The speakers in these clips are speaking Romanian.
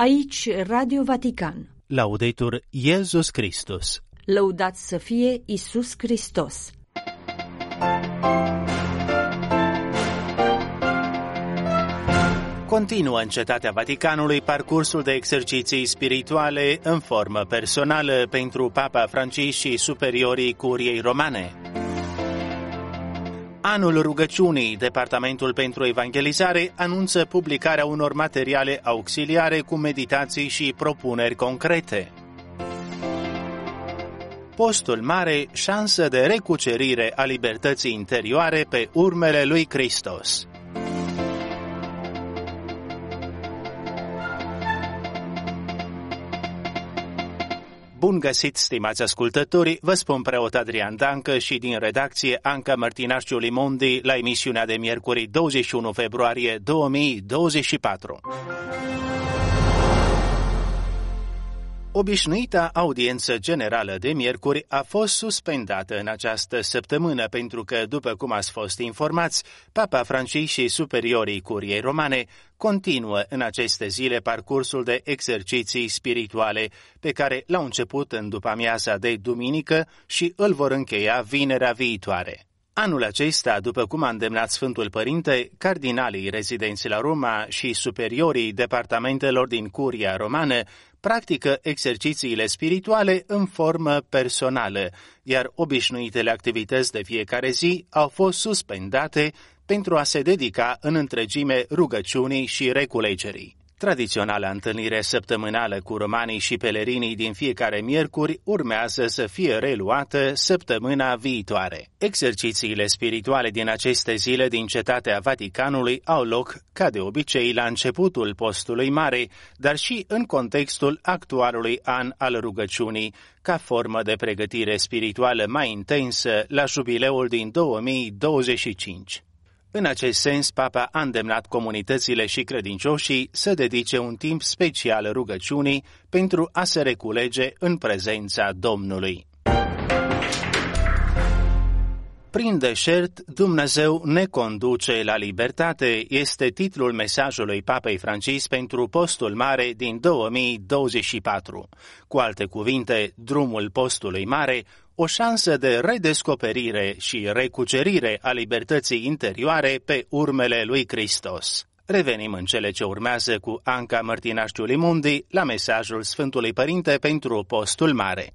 Aici Radio Vatican. Laudetur Iesus Christus. Lăudați să fie Isus Hristos. Continuă în Cetatea Vaticanului parcursul de exerciții spirituale în formă personală pentru Papa Francis și superiorii Curiei Romane. Anul rugăciunii, Departamentul pentru Evangelizare anunță publicarea unor materiale auxiliare cu meditații și propuneri concrete. Postul Mare, șansă de recucerire a libertății interioare pe urmele lui Hristos. Bun găsit, stimați ascultători, vă spun preot Adrian Dancă și din redacție Anca Martinașciu Limondi la emisiunea de miercuri 21 februarie 2024. Obișnuita audiență generală de miercuri a fost suspendată în această săptămână pentru că, după cum ați fost informați, Papa Francis și superiorii Curiei Romane continuă în aceste zile parcursul de exerciții spirituale pe care l-au început în după amiaza de duminică și îl vor încheia vinerea viitoare. Anul acesta, după cum a îndemnat Sfântul Părinte, cardinalii rezidenți la Roma și superiorii departamentelor din Curia Romană practică exercițiile spirituale în formă personală, iar obișnuitele activități de fiecare zi au fost suspendate pentru a se dedica în întregime rugăciunii și reculegerii. Tradiționala întâlnire săptămânală cu romanii și pelerinii din fiecare miercuri urmează să fie reluată săptămâna viitoare. Exercițiile spirituale din aceste zile din cetatea Vaticanului au loc, ca de obicei, la începutul postului mare, dar și în contextul actualului an al rugăciunii, ca formă de pregătire spirituală mai intensă la jubileul din 2025. În acest sens, Papa a îndemnat comunitățile și credincioșii să dedice un timp special rugăciunii pentru a se reculege în prezența Domnului. Prin deșert, Dumnezeu ne conduce la libertate este titlul mesajului Papei Francis pentru postul mare din 2024. Cu alte cuvinte, drumul postului mare, o șansă de redescoperire și recucerire a libertății interioare pe urmele lui Hristos. Revenim în cele ce urmează cu Anca Mărtinașciu Limundi la mesajul Sfântului Părinte pentru postul mare.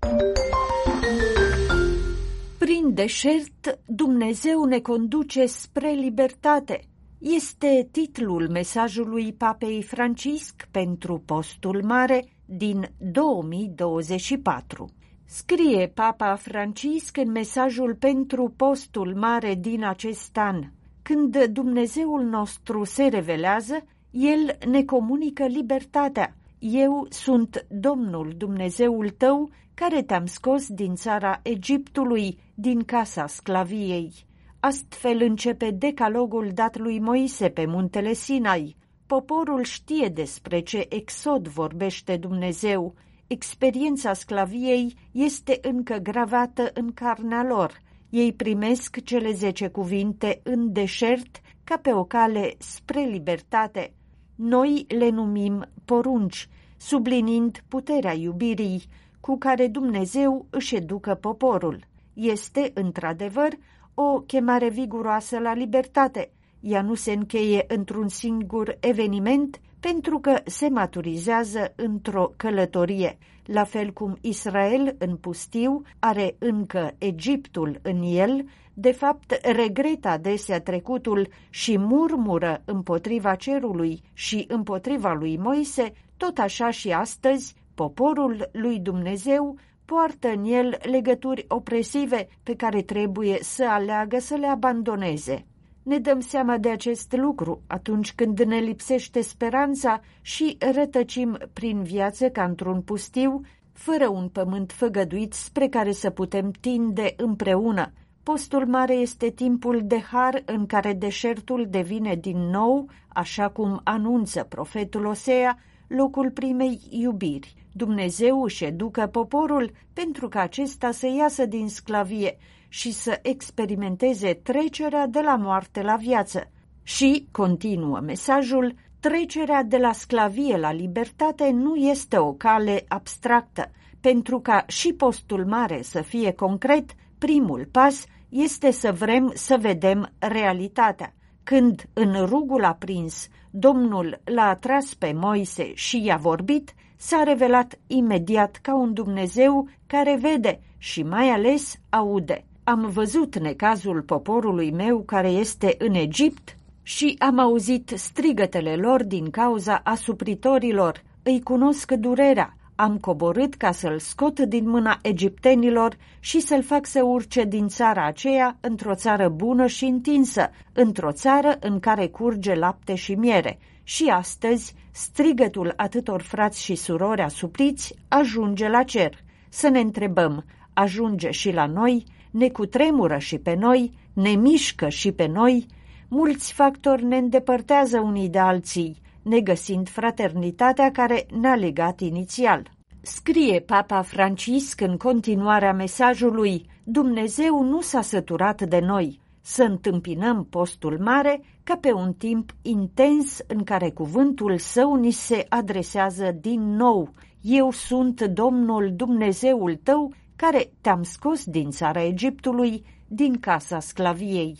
Prin deșert, Dumnezeu ne conduce spre libertate. Este titlul mesajului Papei Francisc pentru postul mare din 2024. Scrie Papa Francisc în mesajul pentru postul mare din acest an. Când Dumnezeul nostru se revelează, El ne comunică libertatea. Eu sunt Domnul Dumnezeul tău, care te-am scos din țara Egiptului, din casa sclaviei. Astfel începe decalogul dat lui Moise pe muntele Sinai. Poporul știe despre ce exod vorbește Dumnezeu experiența sclaviei este încă gravată în carnea lor. Ei primesc cele zece cuvinte în deșert ca pe o cale spre libertate. Noi le numim porunci, sublinind puterea iubirii cu care Dumnezeu își educă poporul. Este, într-adevăr, o chemare viguroasă la libertate. Ea nu se încheie într-un singur eveniment, pentru că se maturizează într-o călătorie, la fel cum Israel în pustiu are încă Egiptul în el, de fapt regreta adesea trecutul și murmură împotriva cerului și împotriva lui Moise, tot așa și astăzi poporul lui Dumnezeu poartă în el legături opresive pe care trebuie să aleagă să le abandoneze. Ne dăm seama de acest lucru atunci când ne lipsește speranța și rătăcim prin viață ca într-un pustiu, fără un pământ făgăduit spre care să putem tinde împreună. Postul mare este timpul de har în care deșertul devine din nou, așa cum anunță profetul Osea, locul primei iubiri. Dumnezeu își educă poporul pentru ca acesta să iasă din sclavie și să experimenteze trecerea de la moarte la viață. Și, continuă mesajul, Trecerea de la sclavie la libertate nu este o cale abstractă. Pentru ca și postul mare să fie concret, primul pas este să vrem să vedem realitatea. Când în rugul aprins Domnul l-a atras pe Moise și i-a vorbit, s-a revelat imediat ca un Dumnezeu care vede și mai ales aude. Am văzut necazul poporului meu care este în Egipt și am auzit strigătele lor din cauza asupritorilor. Îi cunosc durerea. Am coborât ca să-l scot din mâna egiptenilor și să-l fac să urce din țara aceea într-o țară bună și întinsă, într-o țară în care curge lapte și miere. Și astăzi, strigătul atâtor frați și surori asupriți ajunge la cer. Să ne întrebăm, ajunge și la noi, ne cutremură și pe noi, ne mișcă și pe noi, mulți factori ne îndepărtează unii de alții, negăsind fraternitatea care ne-a legat inițial. Scrie Papa Francisc în continuarea mesajului, Dumnezeu nu s-a săturat de noi, să întâmpinăm postul mare ca pe un timp intens în care cuvântul său ni se adresează din nou. Eu sunt Domnul Dumnezeul tău care te-am scos din țara Egiptului, din casa sclaviei.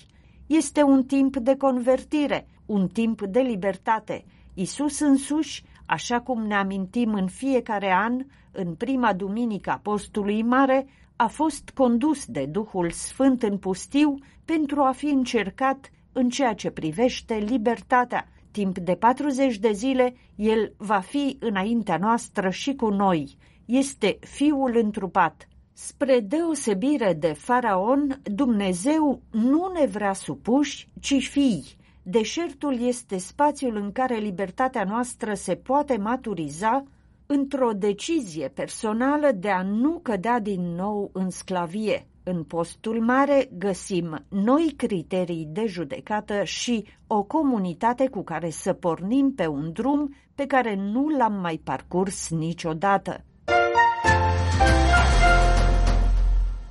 Este un timp de convertire, un timp de libertate. Isus însuși, așa cum ne amintim în fiecare an, în prima duminică a postului mare, a fost condus de Duhul Sfânt în pustiu pentru a fi încercat în ceea ce privește libertatea. Timp de 40 de zile, el va fi înaintea noastră și cu noi. Este Fiul întrupat, Spre deosebire de faraon, Dumnezeu nu ne vrea supuși, ci fii. Deșertul este spațiul în care libertatea noastră se poate maturiza într-o decizie personală de a nu cădea din nou în sclavie. În postul mare găsim noi criterii de judecată și o comunitate cu care să pornim pe un drum pe care nu l-am mai parcurs niciodată.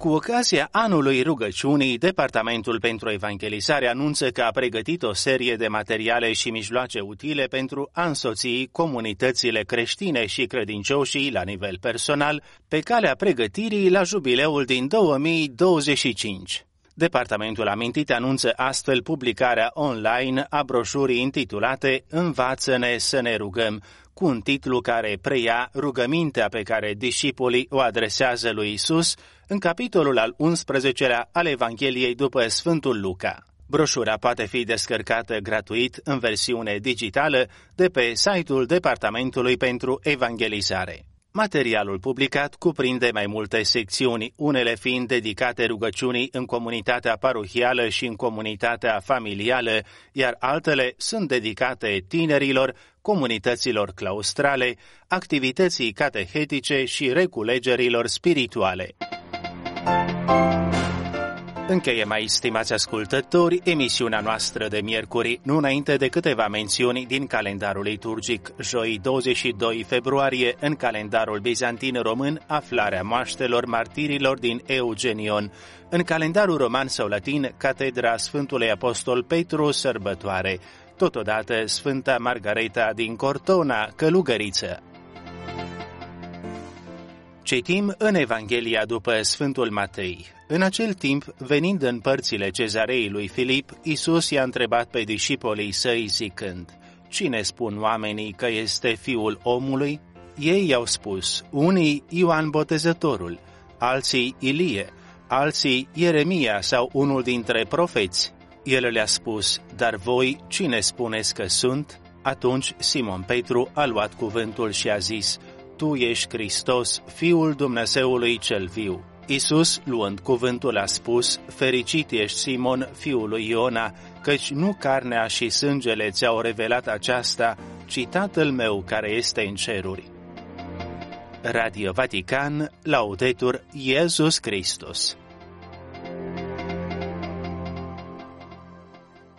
Cu ocazia anului rugăciunii, Departamentul pentru Evangelizare anunță că a pregătit o serie de materiale și mijloace utile pentru a însoți comunitățile creștine și credincioșii la nivel personal pe calea pregătirii la jubileul din 2025. Departamentul amintit anunță astfel publicarea online a broșurii intitulate Învață-ne să ne rugăm, cu un titlu care preia rugămintea pe care discipolii o adresează lui Isus în capitolul al 11-lea al Evangheliei după Sfântul Luca. Broșura poate fi descărcată gratuit în versiune digitală de pe site-ul Departamentului pentru Evangelizare. Materialul publicat cuprinde mai multe secțiuni, unele fiind dedicate rugăciunii în comunitatea parohială și în comunitatea familială, iar altele sunt dedicate tinerilor, comunităților claustrale, activității catehetice și reculegerilor spirituale. Încheie mai, stimați ascultători, emisiunea noastră de miercuri, nu înainte de câteva mențiuni din calendarul liturgic. Joi 22 februarie, în calendarul bizantin român, aflarea moaștelor martirilor din Eugenion. În calendarul roman sau latin, Catedra Sfântului Apostol Petru, sărbătoare. Totodată, Sfânta Margareta din Cortona, călugăriță. Citim în Evanghelia după Sfântul Matei. În acel timp, venind în părțile cezarei lui Filip, Isus i-a întrebat pe discipolii săi zicând, Cine spun oamenii că este fiul omului? Ei i-au spus, unii Ioan Botezătorul, alții Ilie, alții Ieremia sau unul dintre profeți. El le-a spus, dar voi cine spuneți că sunt? Atunci Simon Petru a luat cuvântul și a zis, Tu ești Hristos, Fiul Dumnezeului cel viu. Isus, luând cuvântul, a spus, Fericit ești, Simon, fiul lui Iona, căci nu carnea și sângele ți-au revelat aceasta, ci Tatăl meu care este în ceruri. Radio Vatican, Laudetur Iesus Christus